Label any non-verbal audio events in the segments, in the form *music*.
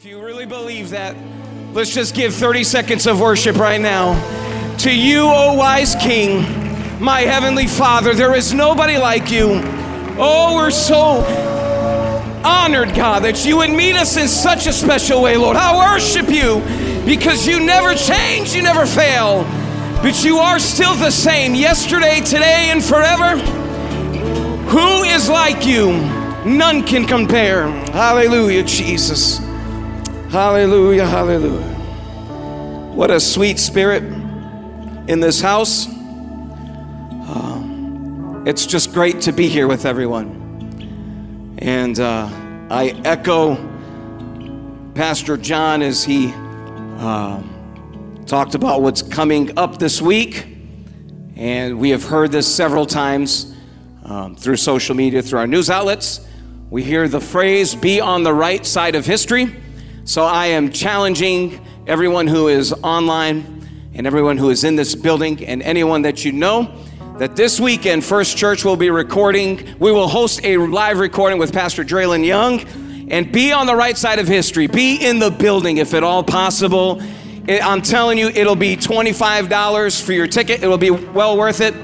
If you really believe that, let's just give 30 seconds of worship right now. To you, O wise King, my heavenly Father, there is nobody like you. Oh, we're so honored, God, that you would meet us in such a special way, Lord. I worship you because you never change, you never fail, but you are still the same yesterday, today, and forever. Who is like you? None can compare. Hallelujah, Jesus. Hallelujah, hallelujah. What a sweet spirit in this house. Uh, it's just great to be here with everyone. And uh, I echo Pastor John as he uh, talked about what's coming up this week. And we have heard this several times um, through social media, through our news outlets. We hear the phrase, be on the right side of history. So I am challenging everyone who is online and everyone who is in this building and anyone that you know that this weekend First Church will be recording. We will host a live recording with Pastor Draylen Young and be on the right side of history. Be in the building if at all possible. I'm telling you, it'll be $25 for your ticket. It will be well worth it.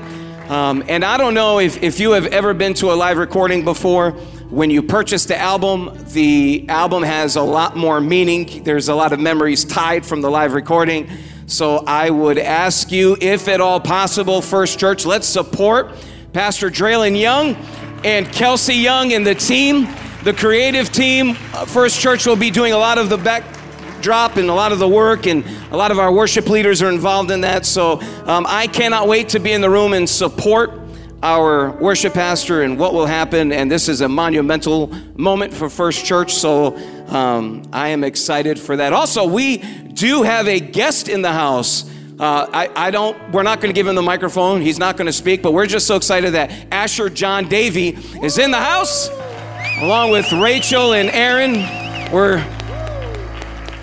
Um, and I don't know if, if you have ever been to a live recording before. When you purchase the album, the album has a lot more meaning. There's a lot of memories tied from the live recording. So I would ask you, if at all possible, First Church, let's support Pastor Draylen Young and Kelsey Young and the team, the creative team. First Church will be doing a lot of the backdrop and a lot of the work, and a lot of our worship leaders are involved in that. So um, I cannot wait to be in the room and support our worship pastor and what will happen. And this is a monumental moment for First Church. So um, I am excited for that. Also, we do have a guest in the house. Uh, I, I, don't, we're not going to give him the microphone. He's not going to speak, but we're just so excited that Asher John Davy is in the house along with Rachel and Aaron. We're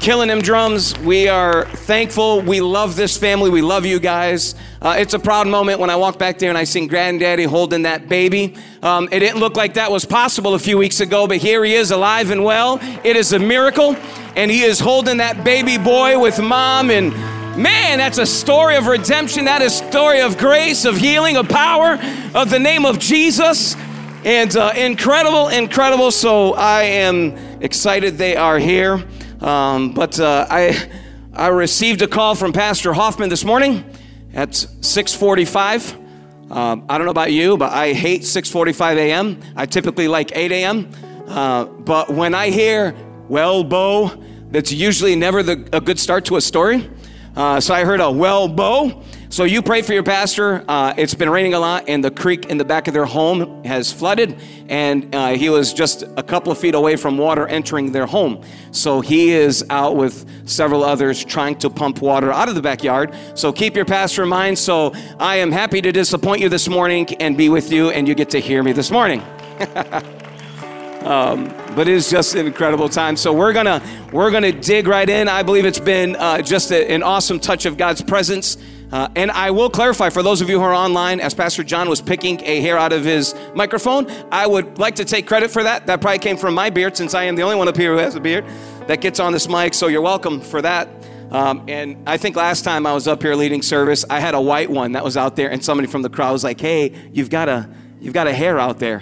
killing them drums. We are thankful. We love this family. We love you guys. Uh, it's a proud moment when I walk back there and I see Granddaddy holding that baby. Um, it didn't look like that was possible a few weeks ago, but here he is alive and well. It is a miracle. And he is holding that baby boy with mom. And man, that's a story of redemption. That is a story of grace, of healing, of power, of the name of Jesus. And uh, incredible, incredible. So I am excited they are here. Um, but uh, I, I received a call from Pastor Hoffman this morning at 6:45. Um, I don't know about you, but I hate 6:45 a.m. I typically like 8 a.m. Uh, but when I hear "Well, Bo," that's usually never the, a good start to a story. Uh, so I heard a "Well, Bo." So you pray for your pastor. Uh, it's been raining a lot, and the creek in the back of their home has flooded, and uh, he was just a couple of feet away from water entering their home. So he is out with several others trying to pump water out of the backyard. So keep your pastor in mind. So I am happy to disappoint you this morning and be with you, and you get to hear me this morning. *laughs* um, but it is just an incredible time. So we're gonna we're gonna dig right in. I believe it's been uh, just a, an awesome touch of God's presence. Uh, and I will clarify for those of you who are online, as Pastor John was picking a hair out of his microphone, I would like to take credit for that. That probably came from my beard, since I am the only one up here who has a beard that gets on this mic. So you're welcome for that. Um, and I think last time I was up here leading service, I had a white one that was out there, and somebody from the crowd was like, "Hey, you've got a you've got a hair out there,"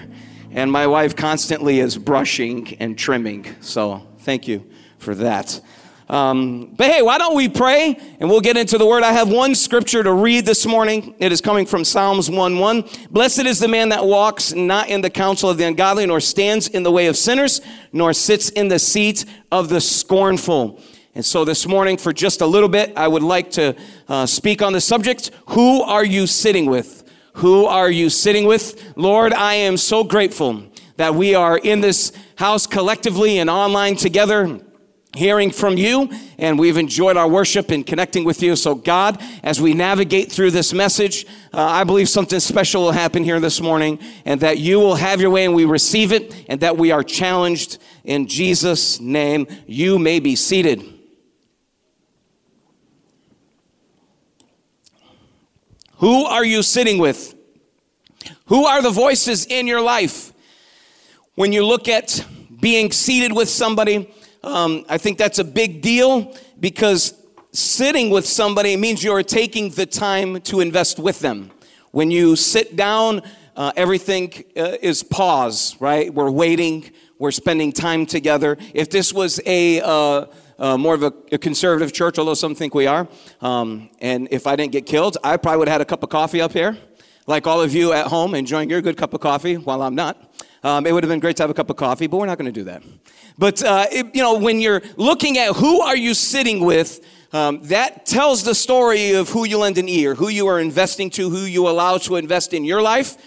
and my wife constantly is brushing and trimming. So thank you for that. Um, but hey, why don't we pray and we'll get into the word. I have one scripture to read this morning. It is coming from Psalms 1 1. Blessed is the man that walks not in the counsel of the ungodly, nor stands in the way of sinners, nor sits in the seat of the scornful. And so this morning, for just a little bit, I would like to uh, speak on the subject Who are you sitting with? Who are you sitting with? Lord, I am so grateful that we are in this house collectively and online together hearing from you, and we've enjoyed our worship and connecting with you. So, God, as we navigate through this message, uh, I believe something special will happen here this morning, and that you will have your way and we receive it, and that we are challenged in Jesus' name. You may be seated. Who are you sitting with? Who are the voices in your life? When you look at being seated with somebody, um, I think that's a big deal because sitting with somebody means you're taking the time to invest with them. When you sit down, uh, everything uh, is pause, right? We're waiting, we're spending time together. If this was a uh, uh, more of a, a, conservative church, although some think we are, um, and if I didn't get killed, I probably would have had a cup of coffee up here, like all of you at home enjoying your good cup of coffee while I'm not. Um, it would have been great to have a cup of coffee, but we're not going to do that. But uh, it, you know, when you're looking at who are you sitting with, um, that tells the story of who you lend an ear, who you are investing to, who you allow to invest in your life.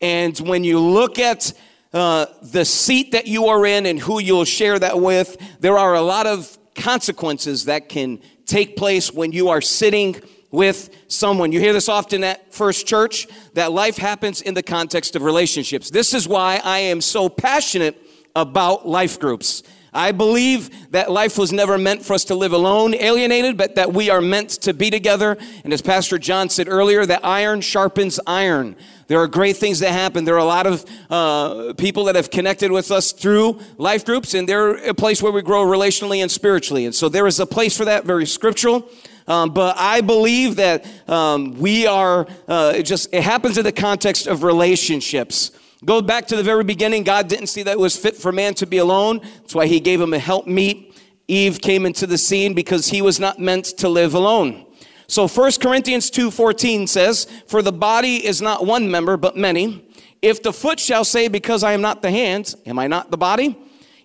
And when you look at uh, the seat that you are in and who you'll share that with, there are a lot of consequences that can take place when you are sitting with someone. You hear this often at First Church that life happens in the context of relationships. This is why I am so passionate about life groups. I believe that life was never meant for us to live alone, alienated, but that we are meant to be together. And as Pastor John said earlier, that iron sharpens iron. There are great things that happen. There are a lot of uh, people that have connected with us through life groups, and they're a place where we grow relationally and spiritually. And so there is a place for that, very scriptural. Um, but I believe that um, we are uh, it just it happens in the context of relationships. Go back to the very beginning. God didn't see that it was fit for man to be alone. That's why he gave him a help meet. Eve came into the scene because he was not meant to live alone. So 1 Corinthians 2:14 says, "For the body is not one member, but many. If the foot shall say, because I am not the hands, am I not the body?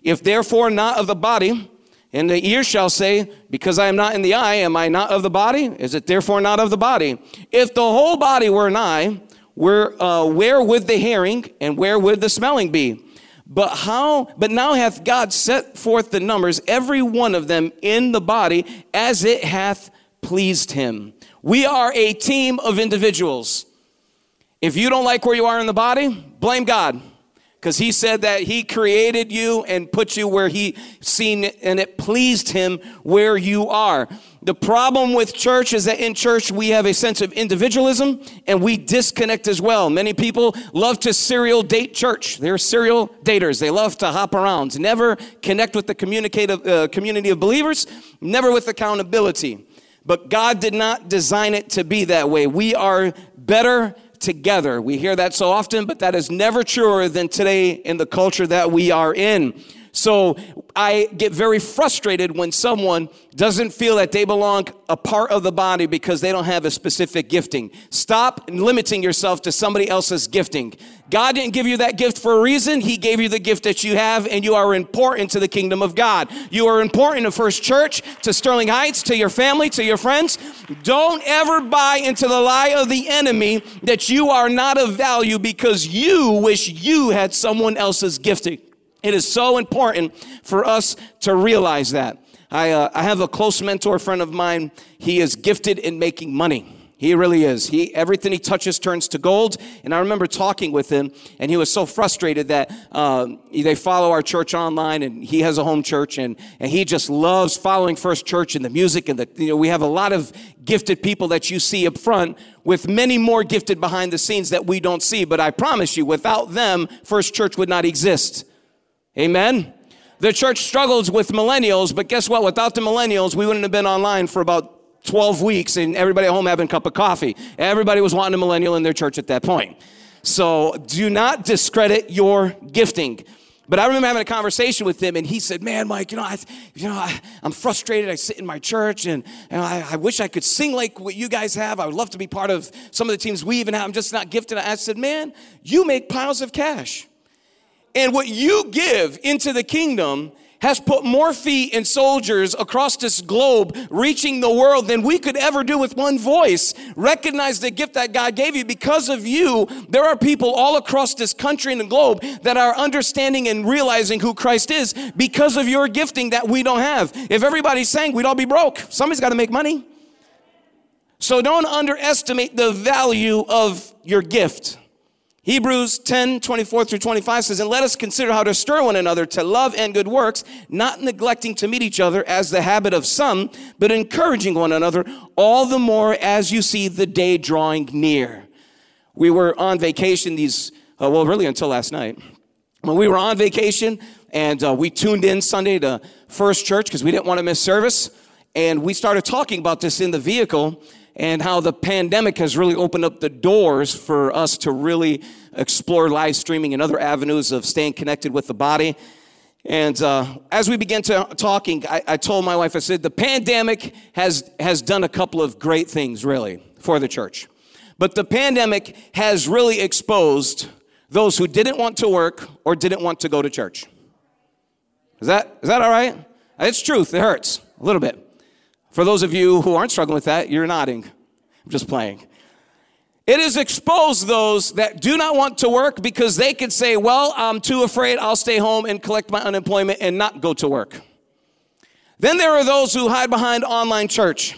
If therefore not of the body, and the ear shall say, because I am not in the eye, am I not of the body? Is it therefore not of the body? If the whole body were an eye, where, uh, where would the hearing and where would the smelling be? But how, but now hath God set forth the numbers, every one of them in the body, as it hath pleased him. We are a team of individuals. If you don't like where you are in the body, blame God because he said that he created you and put you where he seen and it pleased him where you are. The problem with church is that in church we have a sense of individualism and we disconnect as well. Many people love to serial date church. They're serial daters. They love to hop around, never connect with the communicative uh, community of believers, never with accountability. But God did not design it to be that way. We are better together. We hear that so often, but that is never truer than today in the culture that we are in. So I get very frustrated when someone doesn't feel that they belong a part of the body because they don't have a specific gifting. Stop limiting yourself to somebody else's gifting. God didn't give you that gift for a reason. He gave you the gift that you have, and you are important to the kingdom of God. You are important to First Church, to Sterling Heights, to your family, to your friends. Don't ever buy into the lie of the enemy that you are not of value because you wish you had someone else's gifting. It is so important for us to realize that. I, uh, I have a close mentor friend of mine. He is gifted in making money. He really is. He everything he touches turns to gold. And I remember talking with him, and he was so frustrated that uh, they follow our church online, and he has a home church, and and he just loves following First Church and the music, and the you know we have a lot of gifted people that you see up front, with many more gifted behind the scenes that we don't see. But I promise you, without them, First Church would not exist. Amen. The church struggles with millennials, but guess what? Without the millennials, we wouldn't have been online for about 12 weeks and everybody at home having a cup of coffee. Everybody was wanting a millennial in their church at that point. So do not discredit your gifting. But I remember having a conversation with him, and he said, "Man, Mike, you know, I, you know, I, am frustrated. I sit in my church, and, and I, I, wish I could sing like what you guys have. I would love to be part of some of the teams we even have. I'm just not gifted." I said, "Man, you make piles of cash." And what you give into the kingdom has put more feet and soldiers across this globe reaching the world than we could ever do with one voice. Recognize the gift that God gave you. Because of you, there are people all across this country and the globe that are understanding and realizing who Christ is because of your gifting that we don't have. If everybody sang, we'd all be broke. Somebody's got to make money. So don't underestimate the value of your gift. Hebrews 10, 24 through 25 says, And let us consider how to stir one another to love and good works, not neglecting to meet each other as the habit of some, but encouraging one another, all the more as you see the day drawing near. We were on vacation these, uh, well, really until last night. When we were on vacation, And uh, we tuned in Sunday to First Church because we didn't want to miss service. And we started talking about this in the vehicle and how the pandemic has really opened up the doors for us to really explore live streaming and other avenues of staying connected with the body. And uh, as we began to talking, I, I told my wife, I said, the pandemic has, has done a couple of great things, really, for the church. But the pandemic has really exposed those who didn't want to work or didn't want to go to church. Is that, is that all right? It's truth. It hurts a little bit. For those of you who aren't struggling with that, you're nodding. I'm just playing. It has exposed those that do not want to work because they could say, Well, I'm too afraid, I'll stay home and collect my unemployment and not go to work. Then there are those who hide behind online church.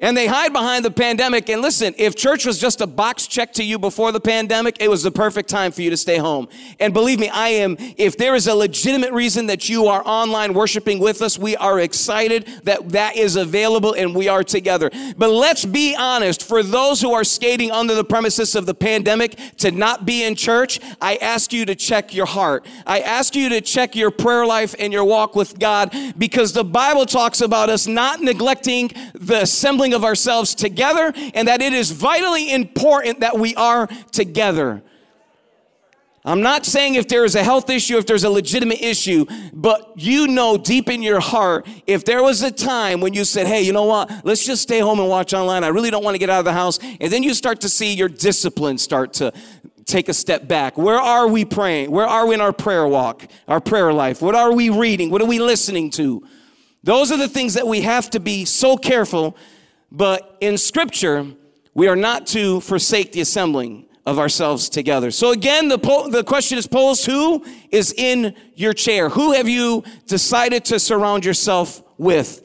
And they hide behind the pandemic. And listen, if church was just a box check to you before the pandemic, it was the perfect time for you to stay home. And believe me, I am, if there is a legitimate reason that you are online worshiping with us, we are excited that that is available and we are together. But let's be honest, for those who are skating under the premises of the pandemic to not be in church, I ask you to check your heart. I ask you to check your prayer life and your walk with God because the Bible talks about us not neglecting the assembling of ourselves together and that it is vitally important that we are together. I'm not saying if there is a health issue, if there's a legitimate issue, but you know deep in your heart, if there was a time when you said, hey, you know what, let's just stay home and watch online. I really don't want to get out of the house. And then you start to see your discipline start to take a step back. Where are we praying? Where are we in our prayer walk, our prayer life? What are we reading? What are we listening to? Those are the things that we have to be so careful but in Scripture, we are not to forsake the assembling of ourselves together. So again, the, po- the question is posed who is in your chair? Who have you decided to surround yourself with?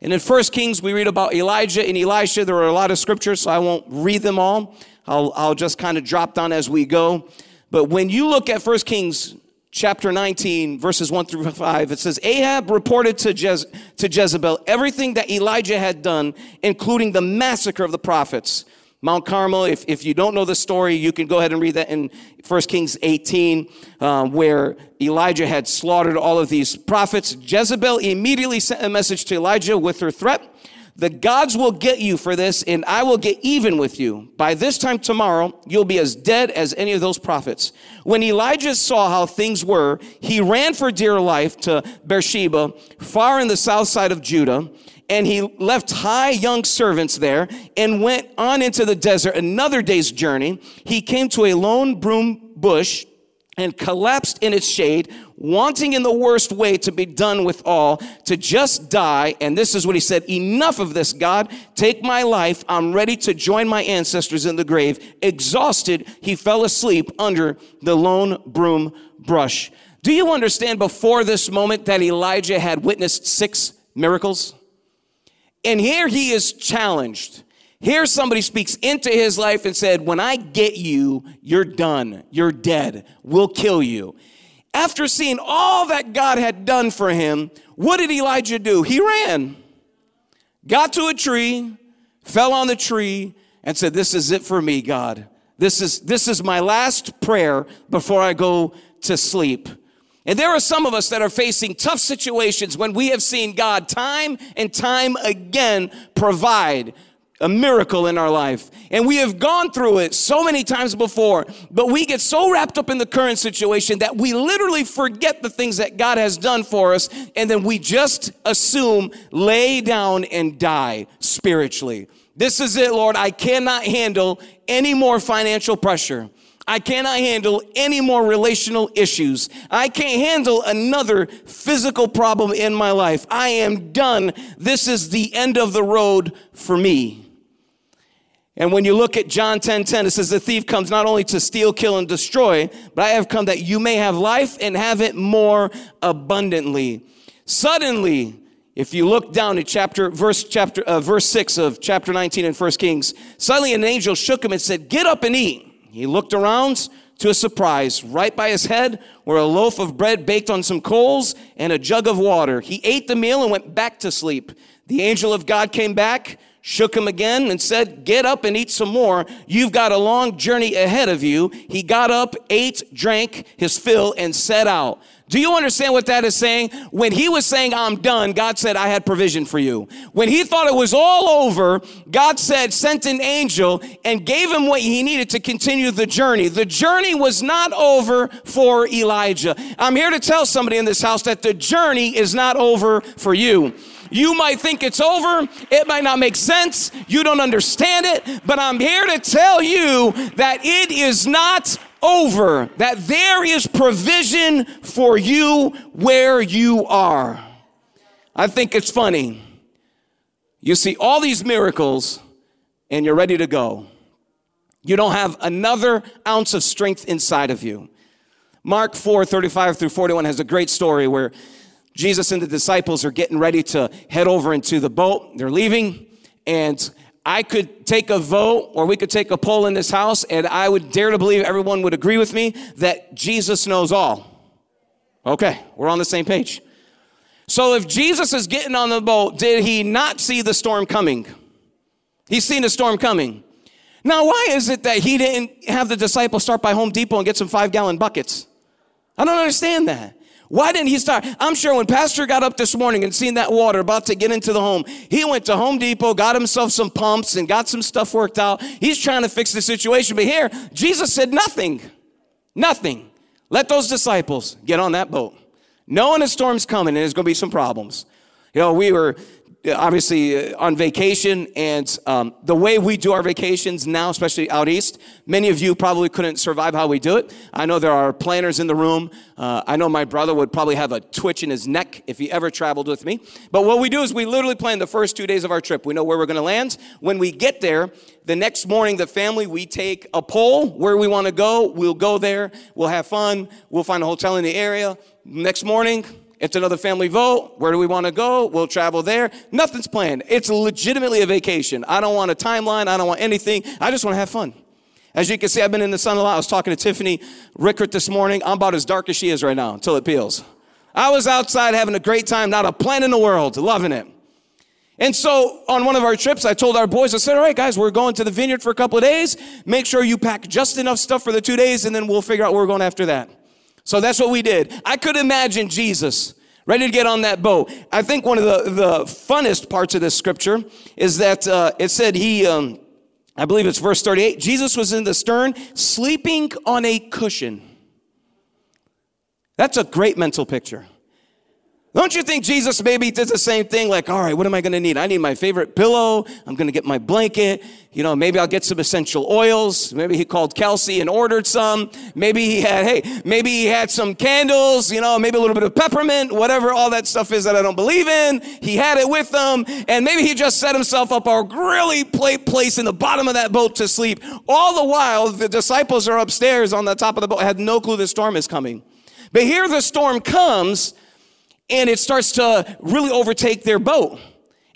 And in First Kings, we read about Elijah and Elisha. There are a lot of scriptures, so I won't read them all. I'll, I'll just kind of drop down as we go. But when you look at First Kings chapter 19, verses 1 through 5, it says, Ahab reported to, to Jezebel everything that Elijah had done, including the massacre of the prophets. Mount Carmel, if, if you don't know the story, you can go ahead and read that in 1 Kings 18, um, where Elijah had slaughtered all of these prophets. Jezebel immediately sent a message to Elijah with her threat the gods will get you for this, and I will get even with you. By this time tomorrow, you'll be as dead as any of those prophets. When Elijah saw how things were, he ran for dear life to Beersheba, far in the south side of Judah, and he left high young servants there and went on into the desert another day's journey. He came to a lone broom bush and collapsed in its shade, wanting in the worst way to be done with all, to just die. And this is what he said Enough of this, God. Take my life. I'm ready to join my ancestors in the grave. Exhausted, he fell asleep under the lone broom brush. Do you understand before this moment that Elijah had witnessed six miracles? And here he is challenged. Here, somebody speaks into his life and said, When I get you, you're done. You're dead. We'll kill you. After seeing all that God had done for him, what did Elijah do? He ran, got to a tree, fell on the tree, and said, This is it for me, God. This is, this is my last prayer before I go to sleep. And there are some of us that are facing tough situations when we have seen God time and time again provide a miracle in our life. And we have gone through it so many times before, but we get so wrapped up in the current situation that we literally forget the things that God has done for us, and then we just assume lay down and die spiritually. This is it, Lord. I cannot handle any more financial pressure. I cannot handle any more relational issues. I can't handle another physical problem in my life. I am done. This is the end of the road for me. And when you look at John 10 10, it says, The thief comes not only to steal, kill, and destroy, but I have come that you may have life and have it more abundantly. Suddenly, if you look down at chapter, verse, chapter, uh, verse 6 of chapter 19 in 1 Kings, suddenly an angel shook him and said, Get up and eat. He looked around to a surprise. Right by his head were a loaf of bread baked on some coals and a jug of water. He ate the meal and went back to sleep. The angel of God came back shook him again and said, Get up and eat some more. You've got a long journey ahead of you. He got up, ate, drank his fill, and set out. Do you understand what that is saying? When he was saying, I'm done, God said, I had provision for you. When he thought it was all over, God said, sent an angel and gave him what he needed to continue the journey. The journey was not over for Elijah. I'm here to tell somebody in this house that the journey is not over for you. You might think it's over. It might not make sense. You don't understand it. But I'm here to tell you that it is not over, that there is provision for you where you are. I think it's funny. You see all these miracles and you're ready to go. You don't have another ounce of strength inside of you. Mark 4 35 through 41 has a great story where Jesus and the disciples are getting ready to head over into the boat. They're leaving, and I could take a vote or we could take a poll in this house, and I would dare to believe everyone would agree with me that Jesus knows all. Okay, we're on the same page. So if Jesus is getting on the boat, did he not see the storm coming? He's seen the storm coming. Now, why is it that he didn't have the disciples start by Home Depot and get some five gallon buckets? I don't understand that. Why didn't he start? I'm sure when Pastor got up this morning and seen that water about to get into the home, he went to Home Depot, got himself some pumps, and got some stuff worked out. He's trying to fix the situation. But here, Jesus said nothing. Nothing. Let those disciples get on that boat. Knowing a storm's coming and there's going to be some problems. You know, we were obviously uh, on vacation and um, the way we do our vacations now especially out east many of you probably couldn't survive how we do it. I know there are planners in the room. Uh, i know my brother would probably have a twitch in his neck if he ever traveled with me. But what we do is we literally plan the first two days of our trip. We know where we're going to land. When we get there the next morning the family we take a poll where we want to go. We'll go there. We'll have fun. We'll find a hotel in the area. Next morning it's another family vote. Where do we want to go? We'll travel there. Nothing's planned. It's legitimately a vacation. I don't want a timeline. I don't want anything. I just want to have fun. As you can see, I've been in the sun a lot. I was talking to Tiffany Rickert this morning. I'm about as dark as she is right now until it peels. I was outside having a great time, not a plan in the world, loving it. And so on one of our trips, I told our boys, I said, all right, guys, we're going to the vineyard for a couple of days. Make sure you pack just enough stuff for the two days, and then we'll figure out where we're going after that. So that's what we did. I could imagine Jesus ready to get on that boat. I think one of the, the funnest parts of this scripture is that uh, it said he, um, I believe it's verse 38, Jesus was in the stern sleeping on a cushion. That's a great mental picture. Don't you think Jesus maybe did the same thing? Like, all right, what am I going to need? I need my favorite pillow. I'm going to get my blanket. You know, maybe I'll get some essential oils. Maybe he called Kelsey and ordered some. Maybe he had, hey, maybe he had some candles, you know, maybe a little bit of peppermint, whatever all that stuff is that I don't believe in. He had it with him. And maybe he just set himself up a really place in the bottom of that boat to sleep. All the while, the disciples are upstairs on the top of the boat, had no clue the storm is coming. But here the storm comes and it starts to really overtake their boat.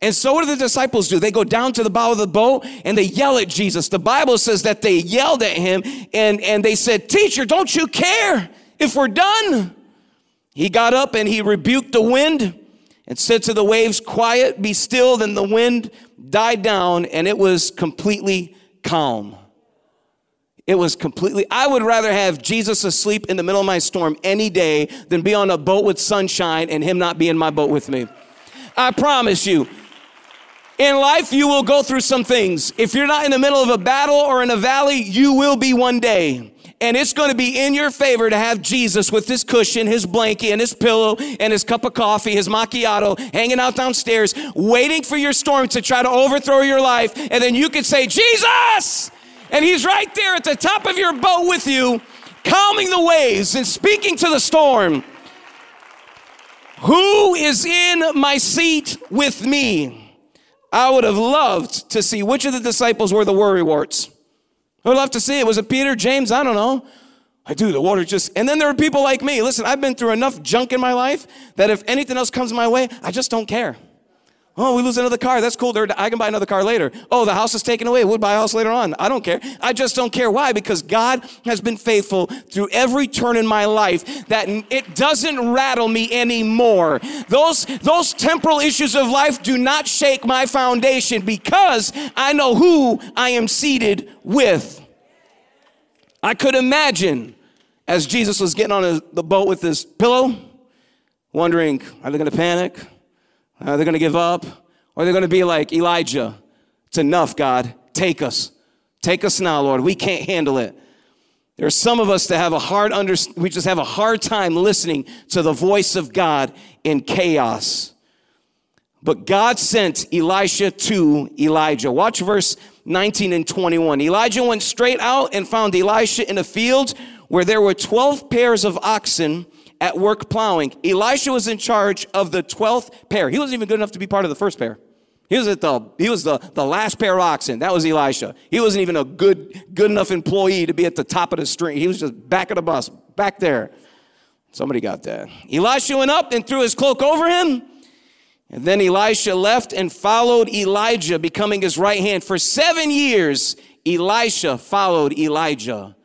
And so what do the disciples do? They go down to the bow of the boat and they yell at Jesus. The Bible says that they yelled at him and, and they said, Teacher, don't you care if we're done? He got up and he rebuked the wind and said to the waves, Quiet, be still. Then the wind died down and it was completely calm. It was completely, I would rather have Jesus asleep in the middle of my storm any day than be on a boat with sunshine and him not be in my boat with me. I promise you. In life, you will go through some things. If you're not in the middle of a battle or in a valley, you will be one day. And it's going to be in your favor to have Jesus with his cushion, his blanket, and his pillow, and his cup of coffee, his macchiato, hanging out downstairs, waiting for your storm to try to overthrow your life. And then you can say, Jesus! And he's right there at the top of your boat with you, calming the waves and speaking to the storm. Who is in my seat with me? I would have loved to see which of the disciples were the worrywarts. I would love to see it. Was it Peter, James? I don't know. I do. The water just, and then there are people like me. Listen, I've been through enough junk in my life that if anything else comes my way, I just don't care. Oh, we lose another car. That's cool. I can buy another car later. Oh, the house is taken away. We'll buy a house later on. I don't care. I just don't care. Why? Because God has been faithful through every turn in my life that it doesn't rattle me anymore. Those, those temporal issues of life do not shake my foundation because I know who I am seated with. I could imagine as Jesus was getting on the boat with his pillow wondering, are they going to panic? Uh, are they going to give up? Or are they going to be like Elijah? It's enough, God. Take us. Take us now, Lord. We can't handle it. There are some of us that have a hard under, we just have a hard time listening to the voice of God in chaos. But God sent Elisha to Elijah. Watch verse 19 and 21. Elijah went straight out and found Elisha in a field where there were 12 pairs of oxen at work plowing. Elisha was in charge of the 12th pair. He wasn't even good enough to be part of the first pair. He was at the he was the, the last pair of oxen. That was Elisha. He wasn't even a good good enough employee to be at the top of the string. He was just back of the bus, back there. Somebody got that. Elisha went up and threw his cloak over him. And then Elisha left and followed Elijah, becoming his right hand. For seven years, Elisha followed Elijah.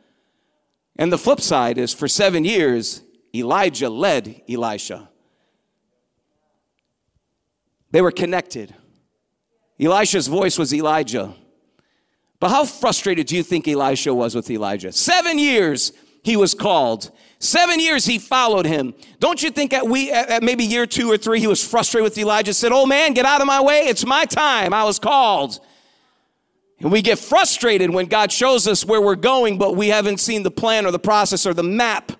And the flip side is for seven years, Elijah led Elisha. They were connected. Elisha's voice was Elijah. But how frustrated do you think Elisha was with Elijah? Seven years he was called. Seven years he followed him. Don't you think at we at maybe year two or three he was frustrated with Elijah? Said, "Oh man, get out of my way! It's my time. I was called." And we get frustrated when God shows us where we're going, but we haven't seen the plan or the process or the map,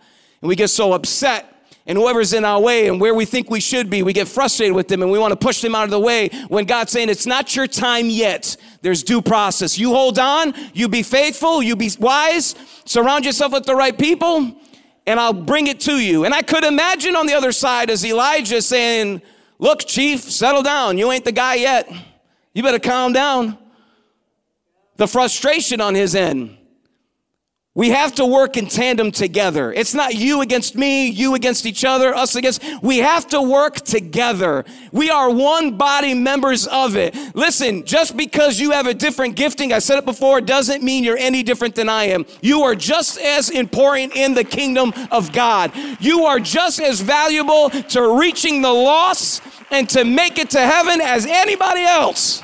and we get so upset and whoever's in our way and where we think we should be, we get frustrated with them and we want to push them out of the way when God's saying, It's not your time yet. There's due process. You hold on, you be faithful, you be wise, surround yourself with the right people, and I'll bring it to you. And I could imagine on the other side as Elijah saying, Look, chief, settle down. You ain't the guy yet. You better calm down. The frustration on his end. We have to work in tandem together. It's not you against me, you against each other, us against. We have to work together. We are one body members of it. Listen, just because you have a different gifting, I said it before, doesn't mean you're any different than I am. You are just as important in the kingdom of God. You are just as valuable to reaching the lost and to make it to heaven as anybody else.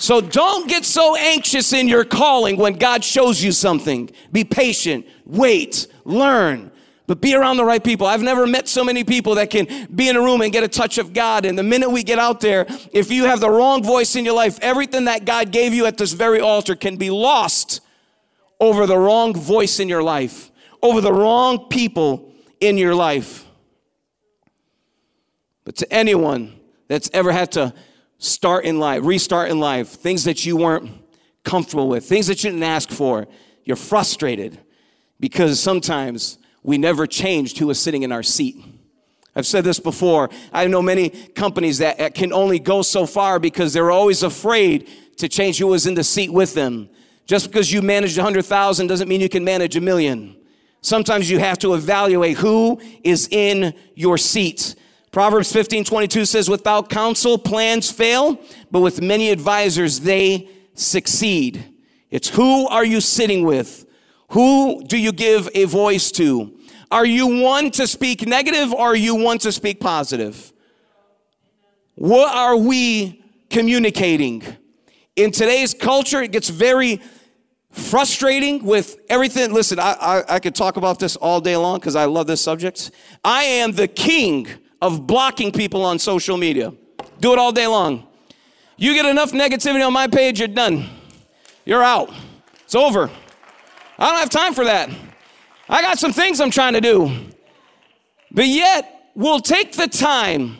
So don't get so anxious in your calling when God shows you something. Be patient, wait, learn, but be around the right people. I've never met so many people that can be in a room and get a touch of God. And the minute we get out there, if you have the wrong voice in your life, everything that God gave you at this very altar can be lost over the wrong voice in your life, over the wrong people in your life. But to anyone that's ever had to start in life, restart in life, things that you weren't comfortable with, things that you didn't ask for. You're frustrated because sometimes we never changed who was sitting in our seat. I've said this before. I know many companies that can only go so far because they're always afraid to change who was in the seat with them. Just because you managed a hundred thousand doesn't mean you can manage a million. Sometimes you have to evaluate who is in your seat. Proverbs 15 22 says, Without counsel, plans fail, but with many advisors, they succeed. It's who are you sitting with? Who do you give a voice to? Are you one to speak negative or are you one to speak positive? What are we communicating? In today's culture, it gets very frustrating with everything. Listen, I, I, I could talk about this all day long because I love this subject. I am the king of blocking people on social media. Do it all day long. You get enough negativity on my page, you're done. You're out. It's over. I don't have time for that. I got some things I'm trying to do. But yet, we'll take the time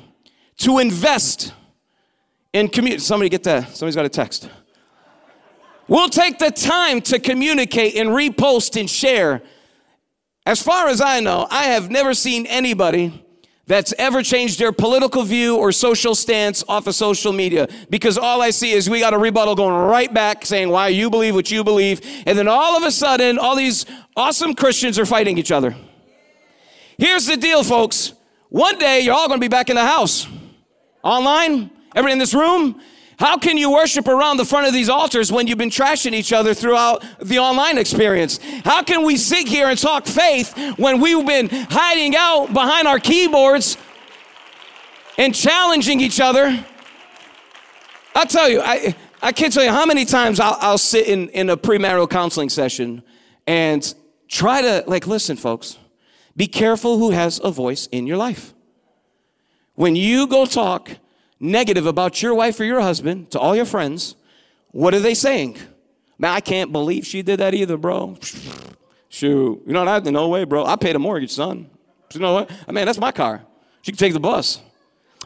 to invest in community. Somebody get that. Somebody's got a text. We'll take the time to communicate and repost and share. As far as I know, I have never seen anybody that's ever changed their political view or social stance off of social media because all I see is we got a rebuttal going right back saying why you believe what you believe. And then all of a sudden, all these awesome Christians are fighting each other. Here's the deal, folks. One day, you're all going to be back in the house. Online, everybody in this room, how can you worship around the front of these altars when you've been trashing each other throughout the online experience? How can we sit here and talk faith when we've been hiding out behind our keyboards and challenging each other? I'll tell you, I, I can't tell you how many times I'll, I'll sit in, in a premarital counseling session and try to, like, listen, folks, be careful who has a voice in your life. When you go talk negative about your wife or your husband to all your friends, what are they saying? Man, I can't believe she did that either, bro. *laughs* Shoot. You know what? I, no way, bro. I paid a mortgage, son. You know what? I mean, that's my car. She can take the bus.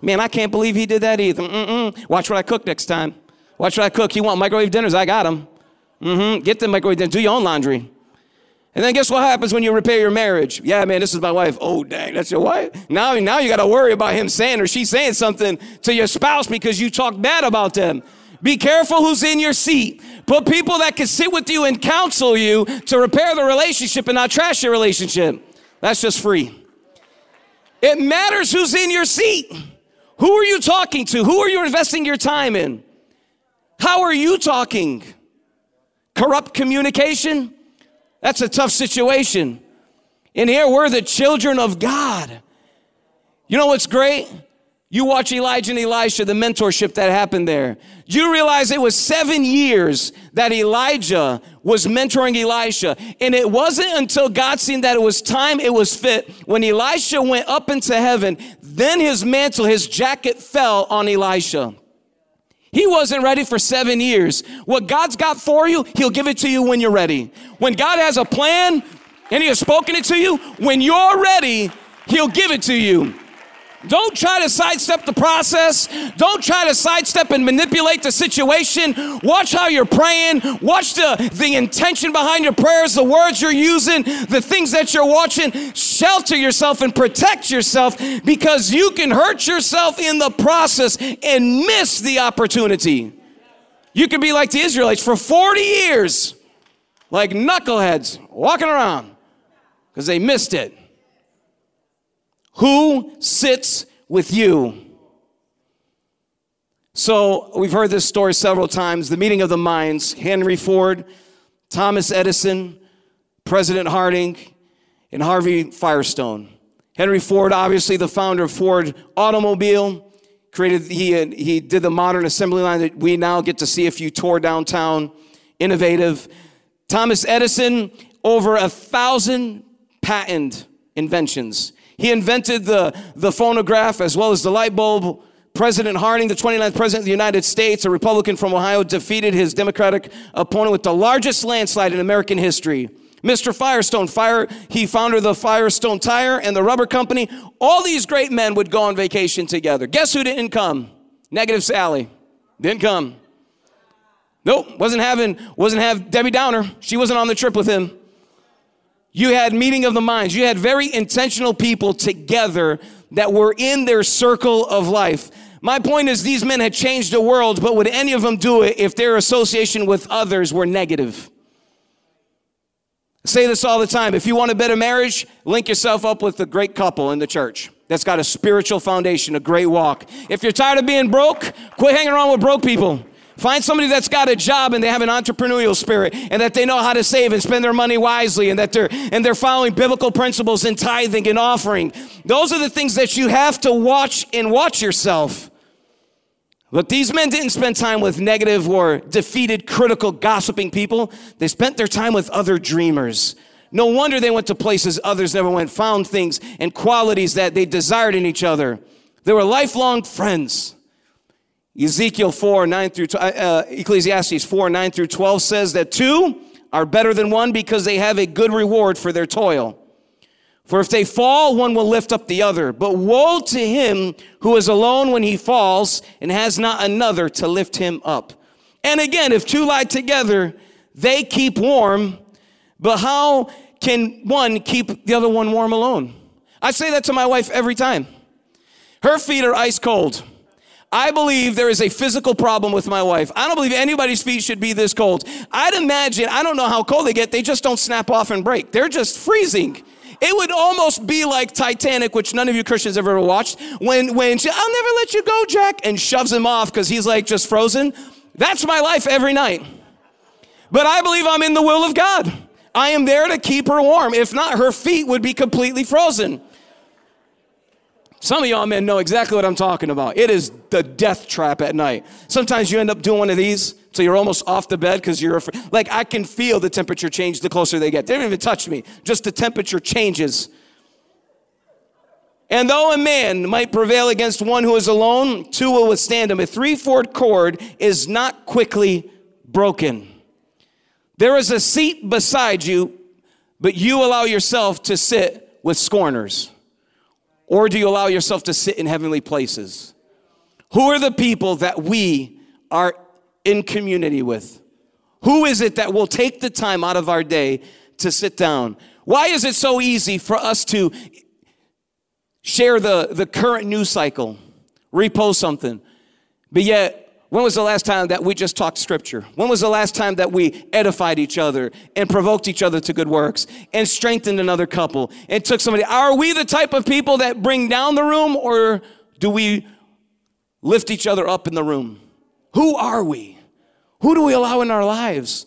Man, I can't believe he did that either. Mm-mm. Watch what I cook next time. Watch what I cook. You want microwave dinners? I got them. Mm-hmm. Get the microwave dinner. Do your own laundry. And then guess what happens when you repair your marriage? Yeah, man, this is my wife. Oh, dang, that's your wife? Now, now you got to worry about him saying or she saying something to your spouse because you talk bad about them. Be careful who's in your seat. Put people that can sit with you and counsel you to repair the relationship and not trash your relationship. That's just free. It matters who's in your seat. Who are you talking to? Who are you investing your time in? How are you talking? Corrupt communication? That's a tough situation. In here, we're the children of God. You know what's great? You watch Elijah and Elisha, the mentorship that happened there. You realize it was seven years that Elijah was mentoring Elisha. And it wasn't until God seen that it was time, it was fit. When Elisha went up into heaven, then his mantle, his jacket fell on Elisha. He wasn't ready for seven years. What God's got for you, He'll give it to you when you're ready. When God has a plan and He has spoken it to you, when you're ready, He'll give it to you. Don't try to sidestep the process. Don't try to sidestep and manipulate the situation. Watch how you're praying. Watch the, the intention behind your prayers, the words you're using, the things that you're watching. Shelter yourself and protect yourself because you can hurt yourself in the process and miss the opportunity. You can be like the Israelites for 40 years, like knuckleheads walking around because they missed it. Who sits with you? So we've heard this story several times the meeting of the minds Henry Ford, Thomas Edison, President Harding, and Harvey Firestone. Henry Ford, obviously the founder of Ford Automobile, created he uh, he did the modern assembly line that we now get to see if you tour downtown. Innovative. Thomas Edison, over a thousand patent inventions. He invented the, the phonograph as well as the light bulb. President Harding, the 29th president of the United States, a Republican from Ohio, defeated his Democratic opponent with the largest landslide in American history. Mr. Firestone, fire, he founded the Firestone Tire and the Rubber Company. All these great men would go on vacation together. Guess who didn't come? Negative Sally. Didn't come. Nope, wasn't having, wasn't have Debbie Downer. She wasn't on the trip with him. You had meeting of the minds. You had very intentional people together that were in their circle of life. My point is, these men had changed the world, but would any of them do it if their association with others were negative? I say this all the time. If you want a better marriage, link yourself up with a great couple in the church that's got a spiritual foundation, a great walk. If you're tired of being broke, quit hanging around with broke people. Find somebody that's got a job and they have an entrepreneurial spirit and that they know how to save and spend their money wisely and that they're and they're following biblical principles in tithing and offering. Those are the things that you have to watch and watch yourself. Look, these men didn't spend time with negative or defeated, critical, gossiping people. They spent their time with other dreamers. No wonder they went to places others never went, found things and qualities that they desired in each other. They were lifelong friends. Ezekiel 4, 9 through, uh, uh, Ecclesiastes 4, 9 through 12 says that two are better than one because they have a good reward for their toil. For if they fall, one will lift up the other. But woe to him who is alone when he falls and has not another to lift him up. And again, if two lie together, they keep warm. But how can one keep the other one warm alone? I say that to my wife every time. Her feet are ice cold. I believe there is a physical problem with my wife. I don't believe anybody's feet should be this cold. I'd imagine, I don't know how cold they get, they just don't snap off and break. They're just freezing. It would almost be like Titanic, which none of you Christians have ever watched, when, when she, I'll never let you go, Jack, and shoves him off because he's like just frozen. That's my life every night. But I believe I'm in the will of God. I am there to keep her warm. If not, her feet would be completely frozen. Some of y'all men know exactly what I'm talking about. It is the death trap at night. Sometimes you end up doing one of these so you're almost off the bed because you're afraid. Like I can feel the temperature change the closer they get. They don't even touch me. Just the temperature changes. And though a man might prevail against one who is alone, two will withstand him. A three-fold cord is not quickly broken. There is a seat beside you, but you allow yourself to sit with scorners. Or do you allow yourself to sit in heavenly places? Who are the people that we are in community with? Who is it that will take the time out of our day to sit down? Why is it so easy for us to share the, the current news cycle, repost something, but yet when was the last time that we just talked scripture? When was the last time that we edified each other and provoked each other to good works and strengthened another couple and took somebody? Are we the type of people that bring down the room or do we lift each other up in the room? Who are we? Who do we allow in our lives?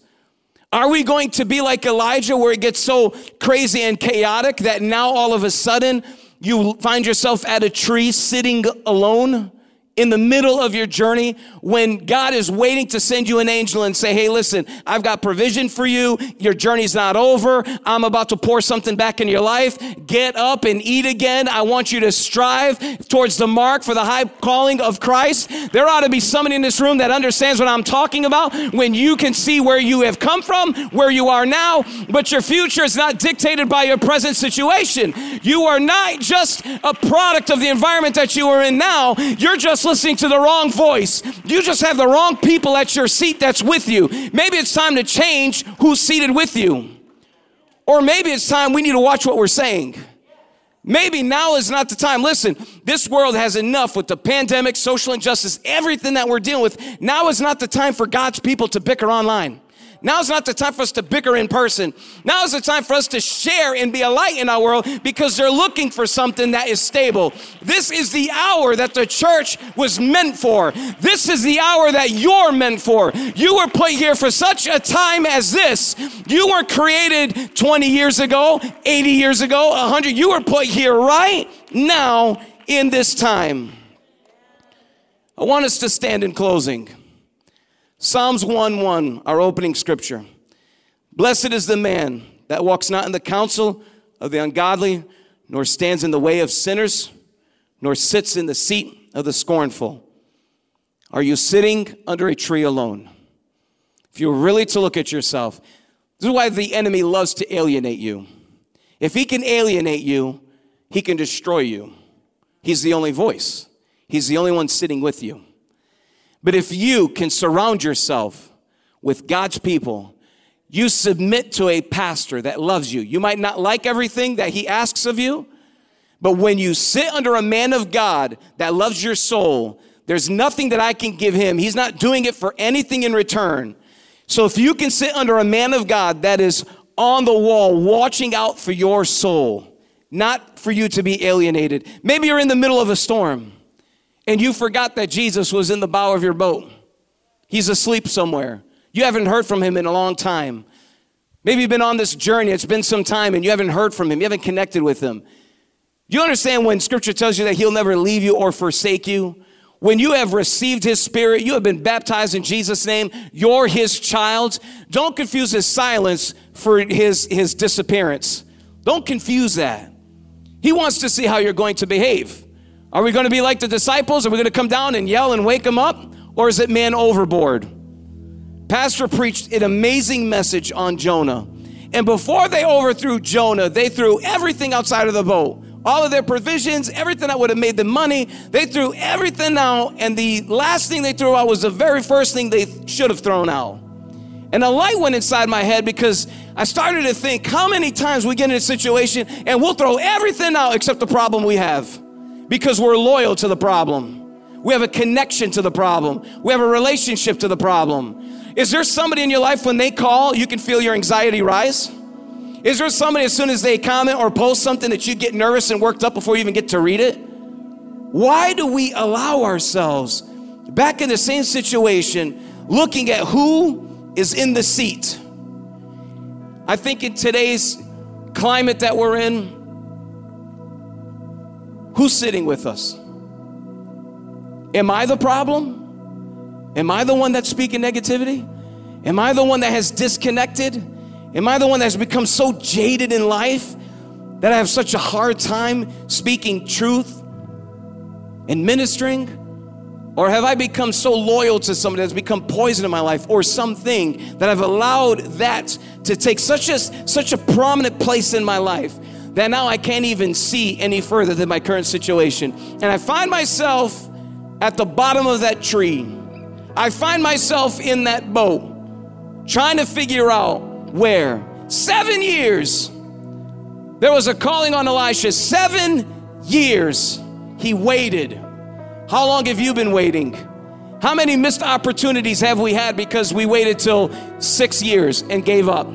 Are we going to be like Elijah where it gets so crazy and chaotic that now all of a sudden you find yourself at a tree sitting alone? In the middle of your journey when God is waiting to send you an angel and say, Hey, listen, I've got provision for you. Your journey's not over. I'm about to pour something back in your life. Get up and eat again. I want you to strive towards the mark for the high calling of Christ. There ought to be somebody in this room that understands what I'm talking about when you can see where you have come from, where you are now, but your future is not dictated by your present situation. You are not just a product of the environment that you are in now. You're just listening to the wrong voice. You just have the wrong people at your seat that's with you. Maybe it's time to change who's seated with you. Or maybe it's time we need to watch what we're saying. Maybe now is not the time. Listen, this world has enough with the pandemic, social injustice, everything that we're dealing with. Now is not the time for God's people to bicker online. Now's not the time for us to bicker in person. Now is the time for us to share and be a light in our world because they're looking for something that is stable. This is the hour that the church was meant for. This is the hour that you're meant for. You were put here for such a time as this. You weren't created 20 years ago, 80 years ago, 100. You were put here right now in this time. I want us to stand in closing. Psalms 1 1, our opening scripture. Blessed is the man that walks not in the counsel of the ungodly, nor stands in the way of sinners, nor sits in the seat of the scornful. Are you sitting under a tree alone? If you were really to look at yourself, this is why the enemy loves to alienate you. If he can alienate you, he can destroy you. He's the only voice, he's the only one sitting with you. But if you can surround yourself with God's people, you submit to a pastor that loves you. You might not like everything that he asks of you, but when you sit under a man of God that loves your soul, there's nothing that I can give him. He's not doing it for anything in return. So if you can sit under a man of God that is on the wall watching out for your soul, not for you to be alienated. Maybe you're in the middle of a storm and you forgot that Jesus was in the bow of your boat. He's asleep somewhere. You haven't heard from him in a long time. Maybe you've been on this journey, it's been some time, and you haven't heard from him, you haven't connected with him. You understand when scripture tells you that he'll never leave you or forsake you? When you have received his spirit, you have been baptized in Jesus' name, you're his child. Don't confuse his silence for his, his disappearance. Don't confuse that. He wants to see how you're going to behave. Are we going to be like the disciples? Are we going to come down and yell and wake them up? Or is it man overboard? Pastor preached an amazing message on Jonah. And before they overthrew Jonah, they threw everything outside of the boat. All of their provisions, everything that would have made them money, they threw everything out. And the last thing they threw out was the very first thing they should have thrown out. And a light went inside my head because I started to think how many times we get in a situation and we'll throw everything out except the problem we have because we're loyal to the problem. We have a connection to the problem. We have a relationship to the problem. Is there somebody in your life when they call, you can feel your anxiety rise? Is there somebody as soon as they comment or post something that you get nervous and worked up before you even get to read it? Why do we allow ourselves back in the same situation looking at who is in the seat? I think in today's climate that we're in, Who's sitting with us? Am I the problem? Am I the one that's speaking negativity? Am I the one that has disconnected? Am I the one that's become so jaded in life that I have such a hard time speaking truth and ministering? Or have I become so loyal to somebody that's become poison in my life or something that I've allowed that to take such a, such a prominent place in my life that now I can't even see any further than my current situation? And I find myself at the bottom of that tree. I find myself in that boat trying to figure out where. Seven years. There was a calling on Elisha. Seven years he waited how long have you been waiting? How many missed opportunities have we had because we waited till six years and gave up?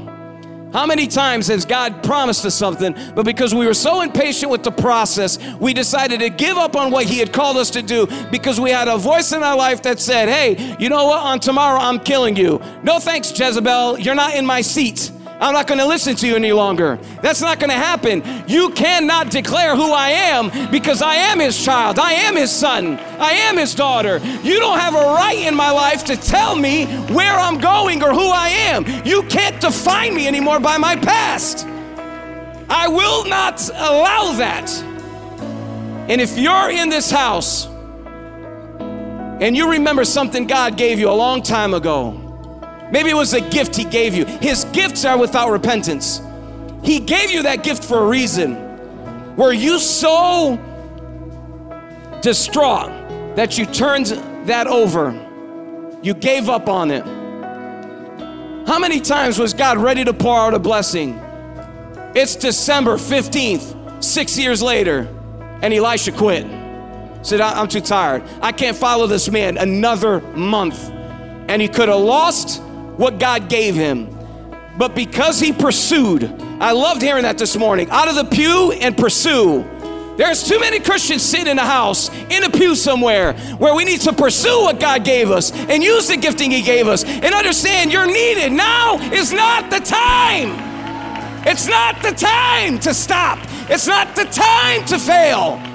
How many times has God promised us something, but because we were so impatient with the process, we decided to give up on what He had called us to do because we had a voice in our life that said, Hey, you know what? On tomorrow, I'm killing you. No thanks, Jezebel. You're not in my seat. I'm not going to listen to you any longer. That's not going to happen. You cannot declare who I am because I am his child. I am his son. I am his daughter. You don't have a right in my life to tell me where I'm going or who I am. You can't define me anymore by my past. I will not allow that. And if you're in this house and you remember something God gave you a long time ago, Maybe it was a gift He gave you. His gifts are without repentance. He gave you that gift for a reason. Were you so distraught that you turned that over? You gave up on it. How many times was God ready to pour out a blessing? It's December 15th, six years later, and Elisha quit. Said, I'm too tired. I can't follow this man another month. And he could have lost what God gave him. But because he pursued, I loved hearing that this morning out of the pew and pursue. There's too many Christians sitting in a house, in a pew somewhere, where we need to pursue what God gave us and use the gifting He gave us and understand you're needed. Now is not the time. It's not the time to stop. It's not the time to fail.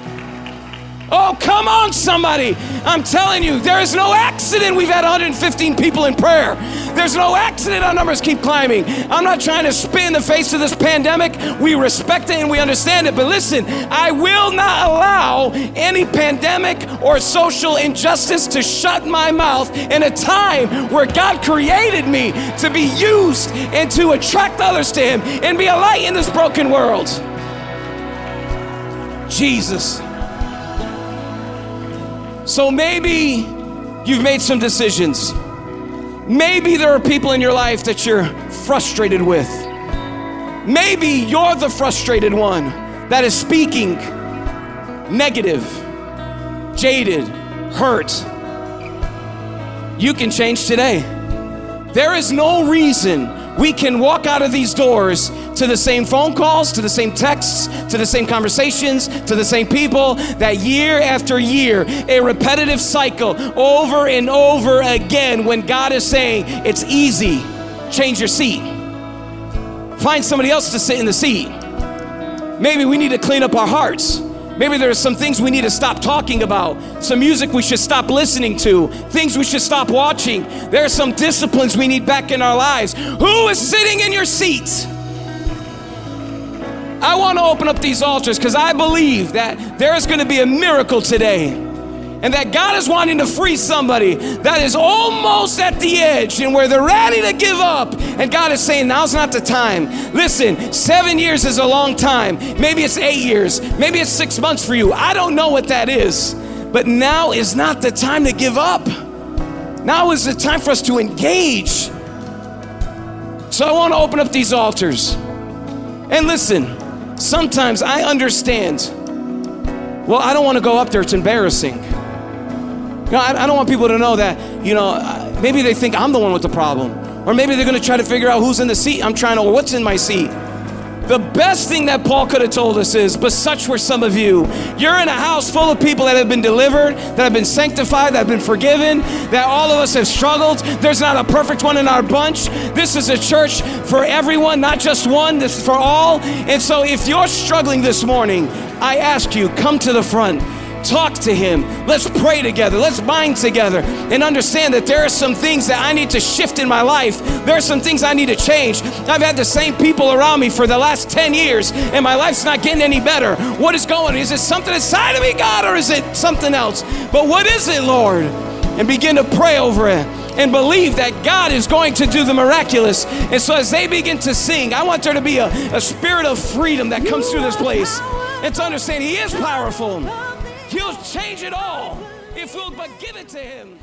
Oh, come on, somebody. I'm telling you, there is no accident. We've had 115 people in prayer. There's no accident. Our numbers keep climbing. I'm not trying to spin the face of this pandemic. We respect it and we understand it. But listen, I will not allow any pandemic or social injustice to shut my mouth in a time where God created me to be used and to attract others to Him and be a light in this broken world. Jesus. So maybe you've made some decisions. Maybe there are people in your life that you're frustrated with. Maybe you're the frustrated one that is speaking negative, jaded, hurt. You can change today. There is no reason we can walk out of these doors to the same phone calls, to the same texts, to the same conversations, to the same people that year after year, a repetitive cycle over and over again when God is saying, It's easy, change your seat. Find somebody else to sit in the seat. Maybe we need to clean up our hearts. Maybe there are some things we need to stop talking about, some music we should stop listening to, things we should stop watching. There are some disciplines we need back in our lives. Who is sitting in your seat? I want to open up these altars because I believe that there is going to be a miracle today and that God is wanting to free somebody that is almost at the edge and where they're ready to give up. And God is saying, now's not the time. Listen, seven years is a long time. Maybe it's eight years. Maybe it's six months for you. I don't know what that is. But now is not the time to give up. Now is the time for us to engage. So I want to open up these altars. And listen, sometimes I understand. Well, I don't want to go up there, it's embarrassing. You know, I, I don't want people to know that, you know, maybe they think I'm the one with the problem. Or maybe they're going to try to figure out who's in the seat. I'm trying to, or what's in my seat. The best thing that Paul could have told us is, but such were some of you. You're in a house full of people that have been delivered, that have been sanctified, that have been forgiven, that all of us have struggled. There's not a perfect one in our bunch. This is a church for everyone, not just one. This is for all. And so if you're struggling this morning, I ask you, come to the front talk to Him. Let's pray together. Let's bind together and understand that there are some things that I need to shift in my life. There are some things I need to change. I've had the same people around me for the last 10 years, and my life's not getting any better. What is going? Is it something inside of me, God, or is it something else? But what is it, Lord? And begin to pray over it and believe that God is going to do the miraculous. And so as they begin to sing, I want there to be a, a spirit of freedom that comes through this place. And to understand He is powerful. He'll change it all if we'll but give it to Him.